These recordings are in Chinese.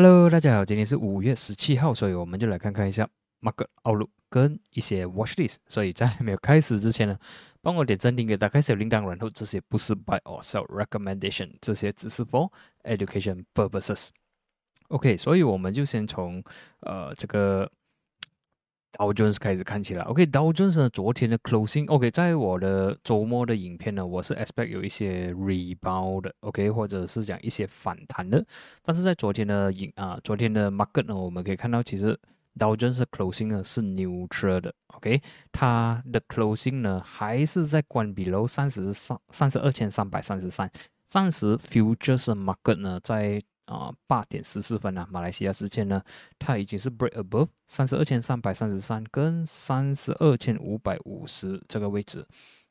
Hello，大家好，今天是五月十七号，所以我们就来看看一下 Market Outlook 跟一些 Watch List。所以在没有开始之前呢，帮我点赞、订阅打开小铃铛，然后这些不是 Buy or Sell Recommendation，这些只是 For Education Purposes。OK，所以我们就先从呃这个。Dow Jones 开始看起来，OK，Dow Jones 呢，昨天的 closing，OK，在我的周末的影片呢，我是 expect 有一些 rebound，OK，或者是讲一些反弹的，但是在昨天的影啊，昨天的 market 呢，我们可以看到，其实 Dow Jones 的 closing 呢是 neutral 的，OK，它的 closing 呢还是在关闭楼三十三三十二千三百三十三，暂时 futures market 呢在。啊，八点十四分啊，马来西亚时间呢，它已经是 break above 三十二千三百三十三跟三十二千五百五十这个位置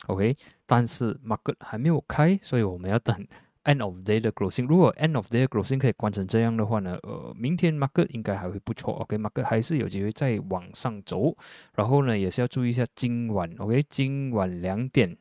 ，OK，但是 market 还没有开，所以我们要等 end of day 的 closing。如果 end of day 的 closing 可以关成这样的话呢，呃，明天 market 应该还会不错，OK，market 还是有机会再往上走，然后呢，也是要注意一下今晚，OK，今晚两点。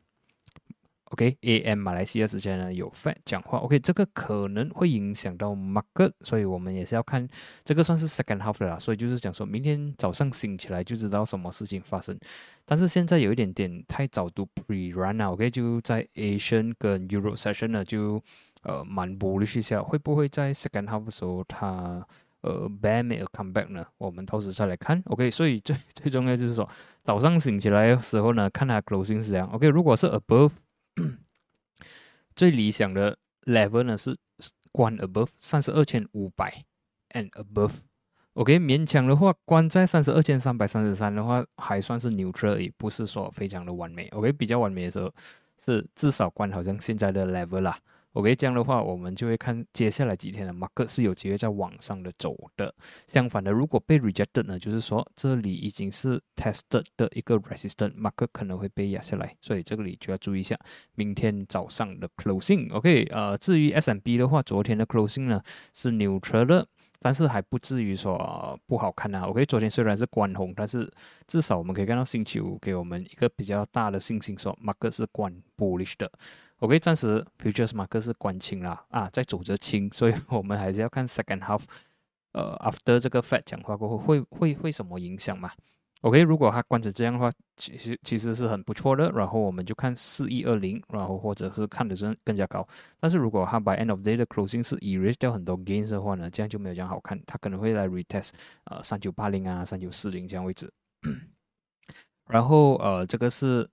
OK，AM 马来西亚时间呢有 Fed 讲话，OK，这个可能会影响到 Market，所以我们也是要看这个算是 Second Half 啦，所以就是讲说明天早上醒起来就知道什么事情发生，但是现在有一点点太早读 Pre Run 啊，OK，就在 Asian 跟 Euro Session 呢就呃蛮 bullish 一下，会不会在 Second Half 的时候它呃 Bear make a comeback 呢？我们到时再来看，OK，所以最最重要就是说早上醒起来的时候呢，看它 Closing 是怎样，OK，如果是 Above。最理想的 level 呢是关 above 三十二千五百 and above，OK，勉强的话关在三十二千三百三十三的话还算是 neutral，也不是说非常的完美，OK，比较完美的时候是至少关好像现在的 level 啦。OK，这样的话，我们就会看接下来几天的 market 是有机会在往上的走的。相反的，如果被 rejected 呢，就是说这里已经是 tested 的一个 resistance，market 可能会被压下来，所以这个里就要注意一下明天早上的 closing。OK，呃，至于 S&P 的话，昨天的 closing 呢是 neutral 的，但是还不至于说不好看啊。OK，昨天虽然是关红，但是至少我们可以看到星期五给我们一个比较大的信心，说 market 是关 bullish 的。OK，暂时 futures market 是关清了啊，在走着清，所以我们还是要看 second half，呃，after 这个 Fed 讲话过后会会会什么影响嘛？OK，如果它关成这样的话，其实其实是很不错的，然后我们就看四一二零，然后或者是看的是更加高。但是如果它 by end of day 的 closing 是 erase 掉很多 gains 的话呢，这样就没有这样好看，它可能会来 retest，呃，三九八零啊，三九四零这样位置。然后呃，这个是。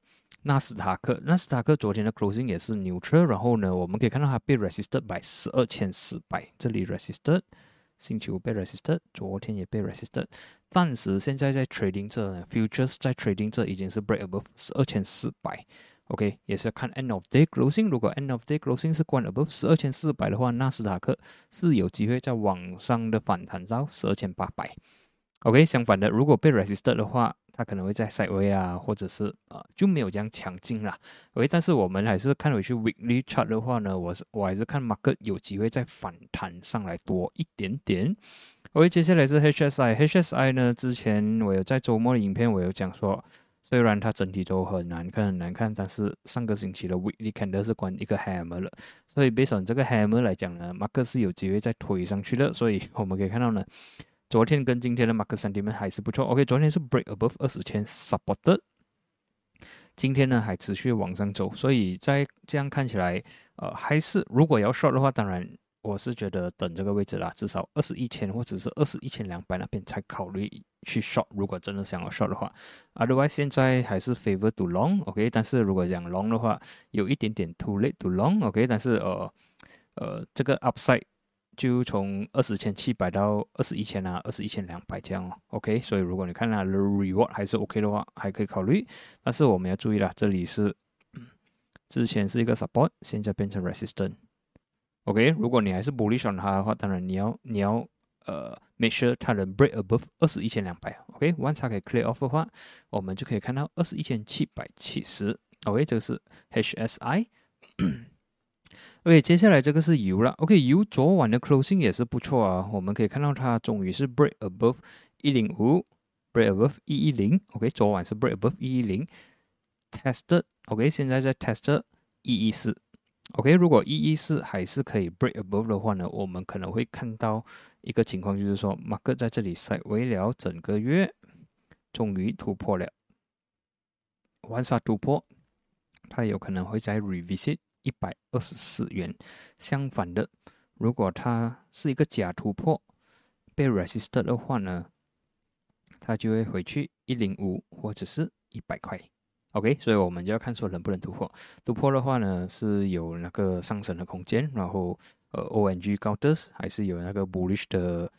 纳斯达克，纳斯达克昨天的 closing 也是 neutral，然后呢，我们可以看到它被 resisted by 十二千四百，这里 resisted，星期五被 resisted，昨天也被 resisted，暂时现在在 trading 这，futures 在 trading 这已经是 break above 十二千四百，OK，也是要看 end of day closing，如果 end of day closing 是关 above 十二千四百的话，纳斯达克是有机会在网上的反弹到十二千八百，OK，相反的，如果被 resisted 的话，它可能会在赛位啊，或者是呃就没有这样强劲啦。OK，但是我们还是看回去 weekly chart 的话呢，我是我还是看 market 有机会再反弹上来多一点点。OK，接下来是 HSI，HSI 呢，之前我有在周末的影片我有讲说，虽然它整体都很难看很难看，但是上个星期的 weekly candle 是关一个 hammer 了，所以 based on 这个 hammer 来讲呢，market 是有机会再推上去的，所以 我们可以看到呢。昨天跟今天的马克三点面还是不错。OK，昨天是 break above 二十千 supported，今天呢还持续往上走，所以在这样看起来，呃，还是如果要 short 的话，当然我是觉得等这个位置啦，至少二十一千或者是二十一千两百那边才考虑去 short。如果真的想要 short 的话，otherwise 现在还是 favor to long。OK，但是如果讲 long 的话，有一点点 too late to long。OK，但是呃呃这个 upside。就从二十千七百到二十一千啊，二十一千两百这样哦。OK，所以如果你看它的 reward 还是 OK 的话，还可以考虑。但是我们要注意了，这里是之前是一个 support，现在变成 resistance。OK，如果你还是 bullish on 它的话，当然你要你要呃 make sure 它的 break above 二十一千两百。OK，once 它可以 clear off 的话，我们就可以看到二十一千七百七十。OK，这个是 HSI。OK，接下来这个是油了。OK，油昨晚的 closing 也是不错啊，我们可以看到它终于是 break above 一零五，break above 一一零。OK，昨晚是 break above 一一零，tested。OK，现在在 test 一一四。OK，如果一一四还是可以 break above 的话呢，我们可能会看到一个情况，就是说马克在这里 side 了整个月，终于突破了，完杀突破，它有可能会在 revisit 一百二十四元。相反的，如果它是一个假突破，被 resisted 的话呢，它就会回去一零五或者是一百块。OK，所以我们就要看说能不能突破。突破的话呢，是有那个上升的空间，然后呃 ONG G�ERS 还是有那个 bullish 的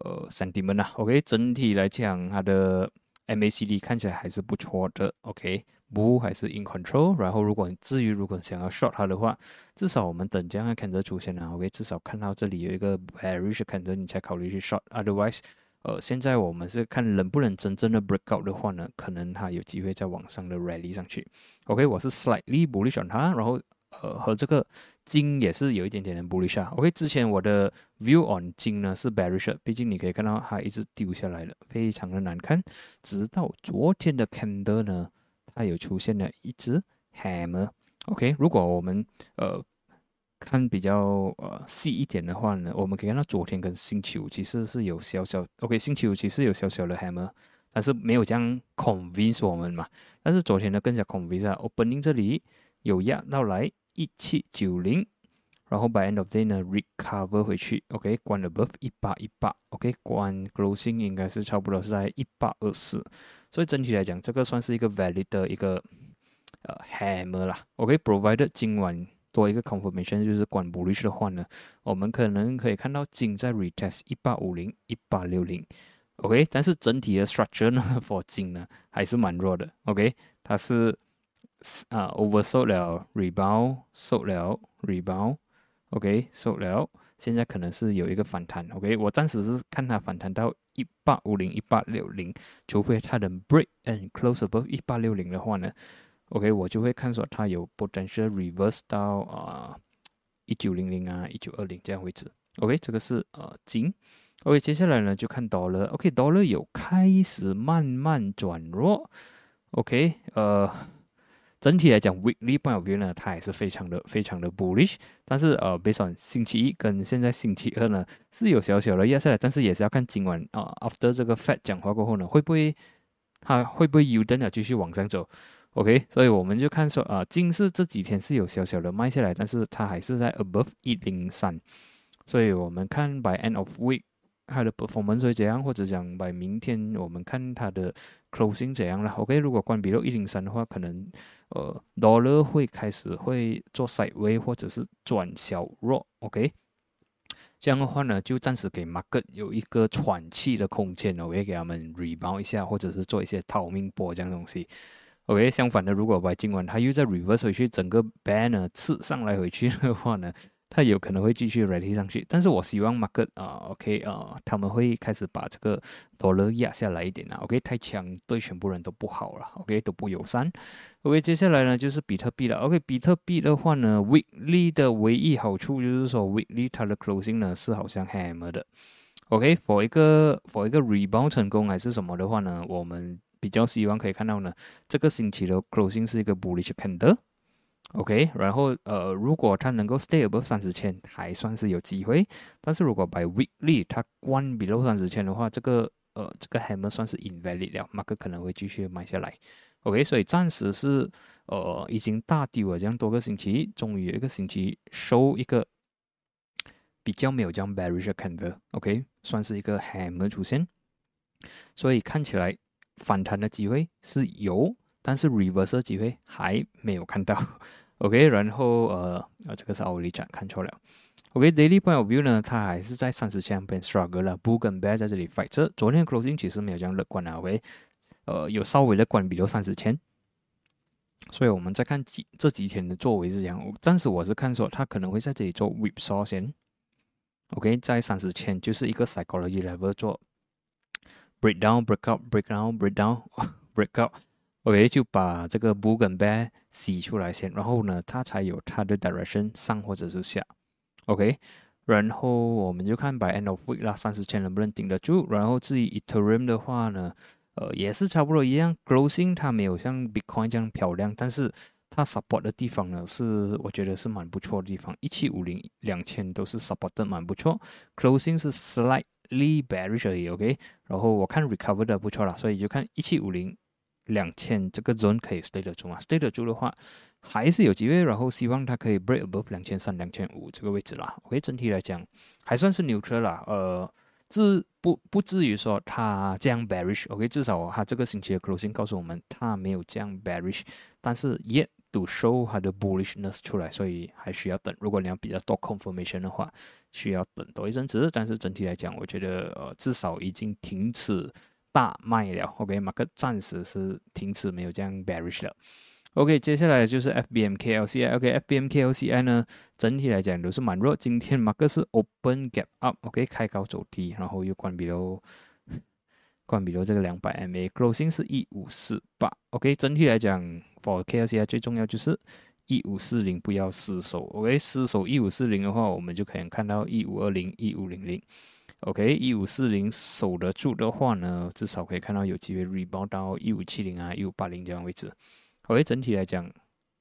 呃 sentiment 啊。OK，整体来讲，它的 MACD 看起来还是不错的。OK，不还是 in control。然后如果你至于如果想要 short 它的话，至少我们等这样的 candle 出现了，OK，至少看到这里有一个 bearish candle，你才考虑去 short。Otherwise，呃，现在我们是看能不能真正的 break out 的话呢，可能它有机会在往上的 rally 上去。OK，我是 slightly bullish on 它，然后呃和这个金也是有一点点的 bullish 啊。OK，之前我的 view on 金呢是 bearish，毕竟你可以看到它一直丢下来了，非常的难看。直到昨天的 candle 呢，它有出现了一只 hammer。OK，如果我们呃。看比较呃细一点的话呢，我们可以看到昨天跟星期五其实是有小小 OK，星期五其实有小小的 hammer，但是没有这样 convince 我们嘛。但是昨天呢更加 convince 啊，opening 这里有压到来一七九零，然后 by end of day 呢 recover 回去，OK，关 above 一八一八，OK，关 closing 应该是差不多是在一八二四，所以整体来讲，这个算是一个 valid 的一个呃 hammer 啦，OK，provided 今晚。多一个 confirmation 就是关不利的话呢，我们可能可以看到金在 retest 一八五零、一八六零，OK，但是整体的 structure 呢，for 金呢还是蛮弱的，OK，它是啊 oversold 了 rebound，sold 了 rebound rebound，OK，sold 了，现在可能是有一个反弹，OK，我暂时是看它反弹到一八五零、一八六零，除非它能 break and close above 一八六零的话呢。OK，我就会看说它有 potential reverse 到啊一九零零啊一九二零这样为止。OK，这个是呃金。OK，接下来呢就看 dollar。OK，dollar 有开始慢慢转弱。OK，呃，整体来讲，weekly point of view 呢，它还是非常的非常的 bullish。但是呃，base on 星期一跟现在星期二呢是有小小的压下来，但是也是要看今晚啊 after 这个 Fed 讲话过后呢，会不会它会不会 U 登啊继续往上走？OK，所以我们就看说啊，金是这几天是有小小的卖下来，但是它还是在 above 一零三，所以我们看 by end of week 它的 performance 会怎样，或者讲 by 明天我们看它的 closing 怎样了。OK，如果关闭到一零三的话，可能呃 dollar 会开始会做 sideway 或者是转小弱。OK，这样的话呢，就暂时给 market 有一个喘气的空间了我也给他们 rebound 一下，或者是做一些逃命波这样东西。OK，相反的，如果把今晚它又在 reverse 回去，整个 banner 刺上来回去的话呢，它有可能会继续 ready 上去。但是我希望 market 啊，OK 啊，他们会开始把这个 dollar 压下来一点啊。OK，太强对全部人都不好了，OK 都不友善。OK，接下来呢就是比特币了。OK，比特币的话呢，weekly 的唯一好处就是说 weekly 它的 closing 呢是好像 hammer 的。OK，for 一个 for 一个 rebound 成功还是什么的话呢，我们。比较希望可以看到呢，这个星期的 closing 是一个 bullish candle OK，然后呃，如果它能够 stay above 三十千，还算是有机会。但是如果 by weekly 它关 below 三十千的话，这个呃这个 hammer 算是 invalid 了，mark 可能会继续买下来。OK，所以暂时是呃已经大丢了这样多个星期，终于有一个星期收一个比较没有这样 bearish candle，OK，算是一个 hammer 出现，所以看起来。反弹的机会是有，但是 reverse 的机会还没有看到。OK，然后呃呃，这个是奥利讲看错了。OK，daily point of view 呢，它还是在三十千边 struggle 了，bull 跟 bear 在这里 fight。这昨天 closing 其实没有这样乐观啊。OK，呃，有稍微乐观比如三十千。所以我们再看几这几天的作为是这样，暂时我是看说它可能会在这里做 whip saw 先。OK，在三十千就是一个 psychology level 做。breakdown breakout breakdown breakdown breakout OK 就把这个 bull 跟 bear 洗出来先，然后呢，它才有它的 direction 上或者是下，OK，然后我们就看 by end of week 啦，三十千能不能顶得住？然后至于 Ethereum 的话呢，呃，也是差不多一样，closing 它没有像 Bitcoin 这样漂亮，但是它 support 的地方呢，是我觉得是蛮不错的地方，一七五零两千都是 support 的蛮不错，closing 是 slightly bearish 而已，OK，然后我看 recover 的不错了，所以就看一七五零两千这个 zone 可以 stay 得住嘛，stay 得住的话还是有机会，然后希望它可以 break above 两千三两千五这个位置啦，OK，整体来讲还算是 neutral 啦，呃。至不不至于说它这样 bearish，OK，至少它这个星期的 closing 告诉我们它没有这样 bearish，但是 yet to show 它的 bullishness 出来，所以还需要等。如果你要比较多 confirmation 的话，需要等多一阵子。但是整体来讲，我觉得呃至少已经停止大卖了，OK，马克暂时是停止没有这样 bearish 了。OK，接下来就是 FBMKLCI。OK，FBMKLCI 呢，整体来讲都是蛮弱。今天马克是 Open Gap Up，OK，开高走低，然后又关闭了，关闭了这个两百 MA，Closing 是一五四八。OK，整体来讲，For KLCI 最重要就是一五四零不要失守。OK，失守一五四零的话，我们就可以看到一五二零、一五零零。OK，一五四零守得住的话呢，至少可以看到有机会 rebound 到一五七零啊、一五八零这样位置。OK，整体来讲，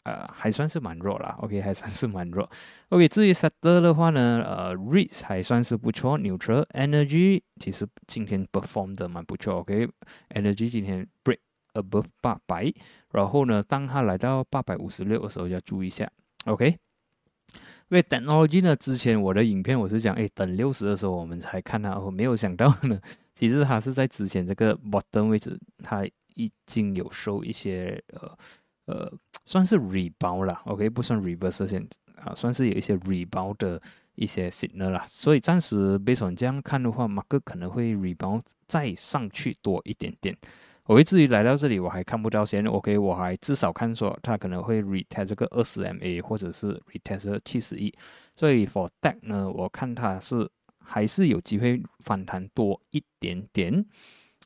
呃，还算是蛮弱啦。OK，还算是蛮弱。OK，至于 s a t e r 的话呢，呃，REITs 还算是不错，Neutral Energy 其实今天 perform 的蛮不错。OK，Energy 今天 break above 八百，然后呢，当它来到八百五十六的时候要注意一下。OK，因为 Technology 呢，之前我的影片我是讲，哎，等六十的时候我们才看它，我没有想到呢，其实它是在之前这个 bottom 位置，它。已经有收一些呃呃，算是 rebound 了，OK，不算 reverse 线啊，算是有一些 rebound 的一些 signal 啦。所以暂时 based on 这样看的话，马克可能会 rebound 再上去多一点点。我至于来到这里，我还看不到先，OK，我还至少看说它可能会 retest 这个二十 MA 或者是 retest 七十一。所以 for that 呢，我看它是还是有机会反弹多一点点。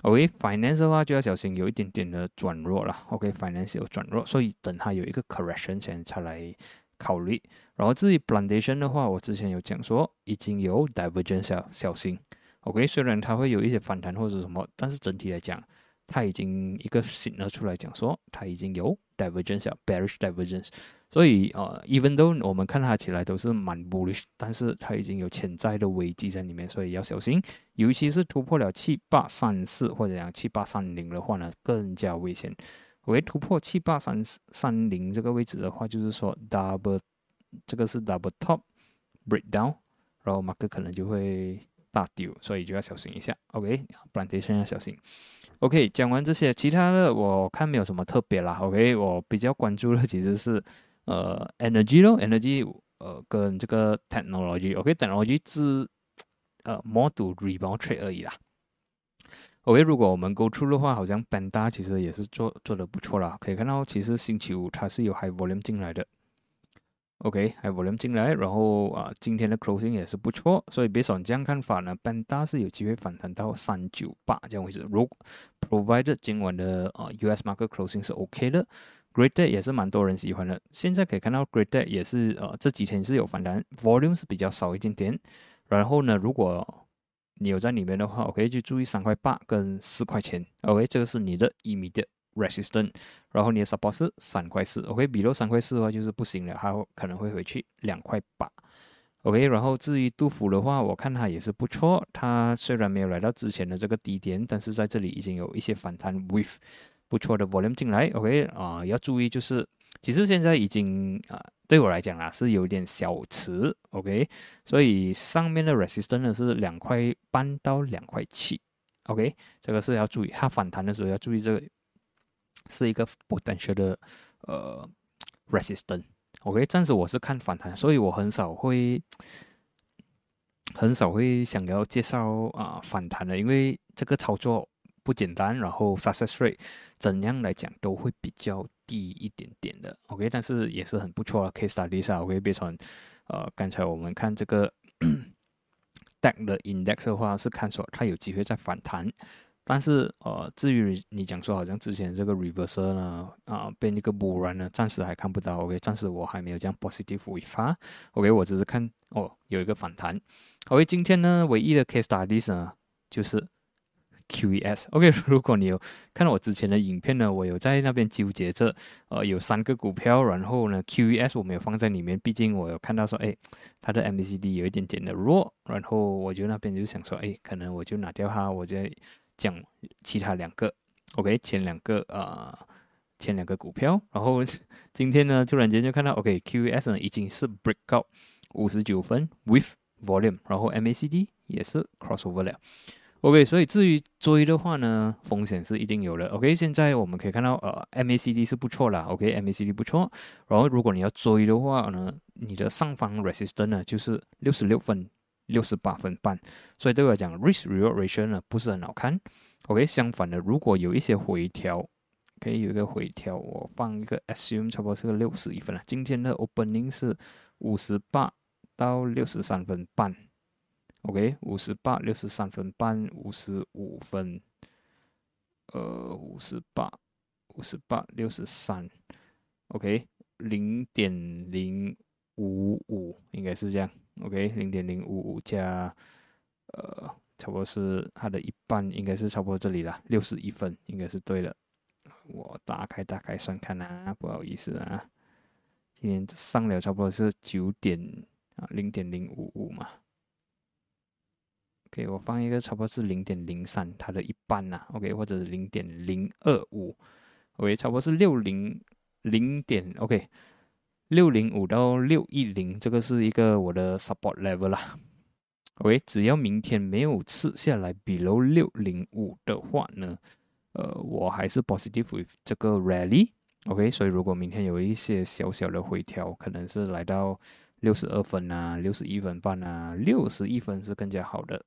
OK，finance 的话就要小心，有一点点的转弱了。OK，finance 有转弱，所以等它有一个 correction 前才来考虑。然后至于 plantation 的话，我之前有讲说已经有 divergence，小心。OK，虽然它会有一些反弹或者什么，但是整体来讲。它已经一个醒了出来讲说，它已经有 divergence，bearish divergence，所以呃，even though 我们看它起来都是蛮 bullish，但是它已经有潜在的危机在里面，所以要小心。尤其是突破了七八三四或者讲七八三零的话呢，更加危险。OK，突破七八三三零这个位置的话，就是说 double 这个是 double top breakdown，然后马克可能就会大丢，所以就要小心一下。OK，plantation 要小心。OK，讲完这些，其他的我看没有什么特别啦。OK，我比较关注的其实是呃 energy 咯，energy 呃跟这个 technology。OK，technology 只呃 model rebound trade 而已啦。OK，如果我们 go through 的话，好像 Banda 其实也是做做的不错啦。可以看到，其实星期五它是有 high volume 进来的。OK，还 volume 进来，然后啊，今天的 closing 也是不错，所以别说这样看法呢，b a n d a 是有机会反弹到三九八这样位置。如 provided 今晚的啊 US market closing 是 OK 的，Great Day 也是蛮多人喜欢的。现在可以看到 Great Day 也是呃这几天是有反弹，volume 是比较少一点点。然后呢，如果你有在里面的话，我可以去注意三块八跟四块钱。OK，这个是你的 immediate。resistant，然后你的 support 是三块四，OK，比如三块四的话就是不行了，它可能会回去两块八，OK，然后至于杜甫的话，我看它也是不错，它虽然没有来到之前的这个低点，但是在这里已经有一些反弹 with 不错的 volume 进来，OK，啊，要注意就是，其实现在已经啊，对我来讲啊是有点小迟，OK，所以上面的 resistant 呢是两块半到两块七，OK，这个是要注意，它反弹的时候要注意这个。是一个 potential 的呃 resistance，OK，暂时我是看反弹，所以我很少会很少会想要介绍啊反弹的，因为这个操作不简单，然后 success rate 怎样来讲都会比较低一点点的，OK，但是也是很不错的 case study 啊，OK，变成呃刚才我们看这个 DAX 的 index 的话，是看说它有机会再反弹。但是，呃，至于你讲说好像之前这个 reverser 呢，啊，被那个 b u r n 呢，暂时还看不到。OK，暂时我还没有这样 positive 回发。OK，我只是看哦，有一个反弹。OK，今天呢，唯一的 case studies 呢，就是 QES。OK，如果你有看到我之前的影片呢，我有在那边纠结着，呃，有三个股票，然后呢 QES 我没有放在里面，毕竟我有看到说，哎，它的 MACD 有一点点的弱，然后我就那边就想说，哎，可能我就拿掉它，我再讲其他两个。OK，前两个呃，前两个股票，然后 今天呢，突然间就看到 OK，QES 呢已经是 break out 五十九分 with volume，然后 MACD 也是 crossover 了。OK，所以至于追的话呢，风险是一定有的。OK，现在我们可以看到呃 MACD 是不错啦 OK，MACD 不错。然后如果你要追的话呢，你的上方 resistance 呢就是六十六分、六十八分半。所以对我来讲，risk reward ratio 呢不是很好看。OK，相反的，如果有一些回调，可以有一个回调，我放一个 assume 差不多是个六十一分了。今天的 opening 是五十八到六十三分半。OK，五十八六十三分半，五十五分，呃，五十八五十八六十三。OK，零点零五五应该是这样。OK，零点零五五加呃。差不多是它的一半，应该是差不多这里了，六十一分应该是对的。我打开打开算看啊，不好意思啊，今天上了差不多是九点啊，零点零五五嘛。OK，我放一个差不多是零点零三，它的一半呐。OK，或者是零点零二五。OK，差不多是六零零点 OK，六零五到六一零，这个是一个我的 support level 啦。OK，只要明天没有吃下来 below 六零五的话呢，呃，我还是 positive with 这个 rally。OK，所以如果明天有一些小小的回调，可能是来到六十二分啊、六十一分半啊、六十一分是更加好的。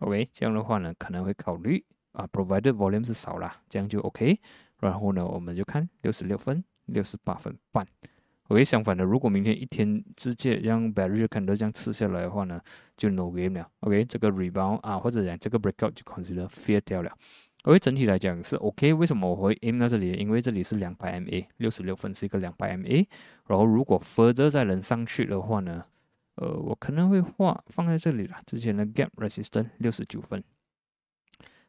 OK，这样的话呢，可能会考虑啊，provided volume 是少啦，这样就 OK。然后呢，我们就看六十六分、六十八分半。OK，相反的，如果明天一天直接将 barrier 看到这样吃下来的话呢，就 no game 了。OK，这个 rebound 啊，或者讲这个 breakout 就 consider fail 掉了。OK，整体来讲是 OK。为什么我会 aim 到这里？因为这里是两百 MA，六十六分是一个两百 MA。然后如果 further 再能上去的话呢，呃，我可能会画放在这里了。之前的 gap resistance 六十九分。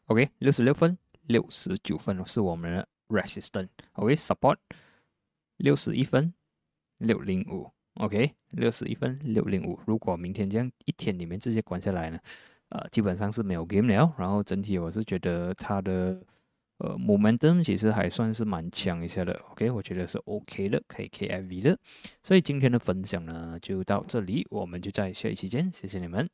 OK，六十六分，六十九分是我们的 resistance。OK，support 六十一分。六零五，OK，六十一分，六零五。如果明天这样一天里面直接关下来呢，呃，基本上是没有 game 了。然后整体我是觉得它的呃 momentum 其实还算是蛮强一下的，OK，我觉得是 OK 的，可以 KIV 的。所以今天的分享呢就到这里，我们就在下一期见，谢谢你们，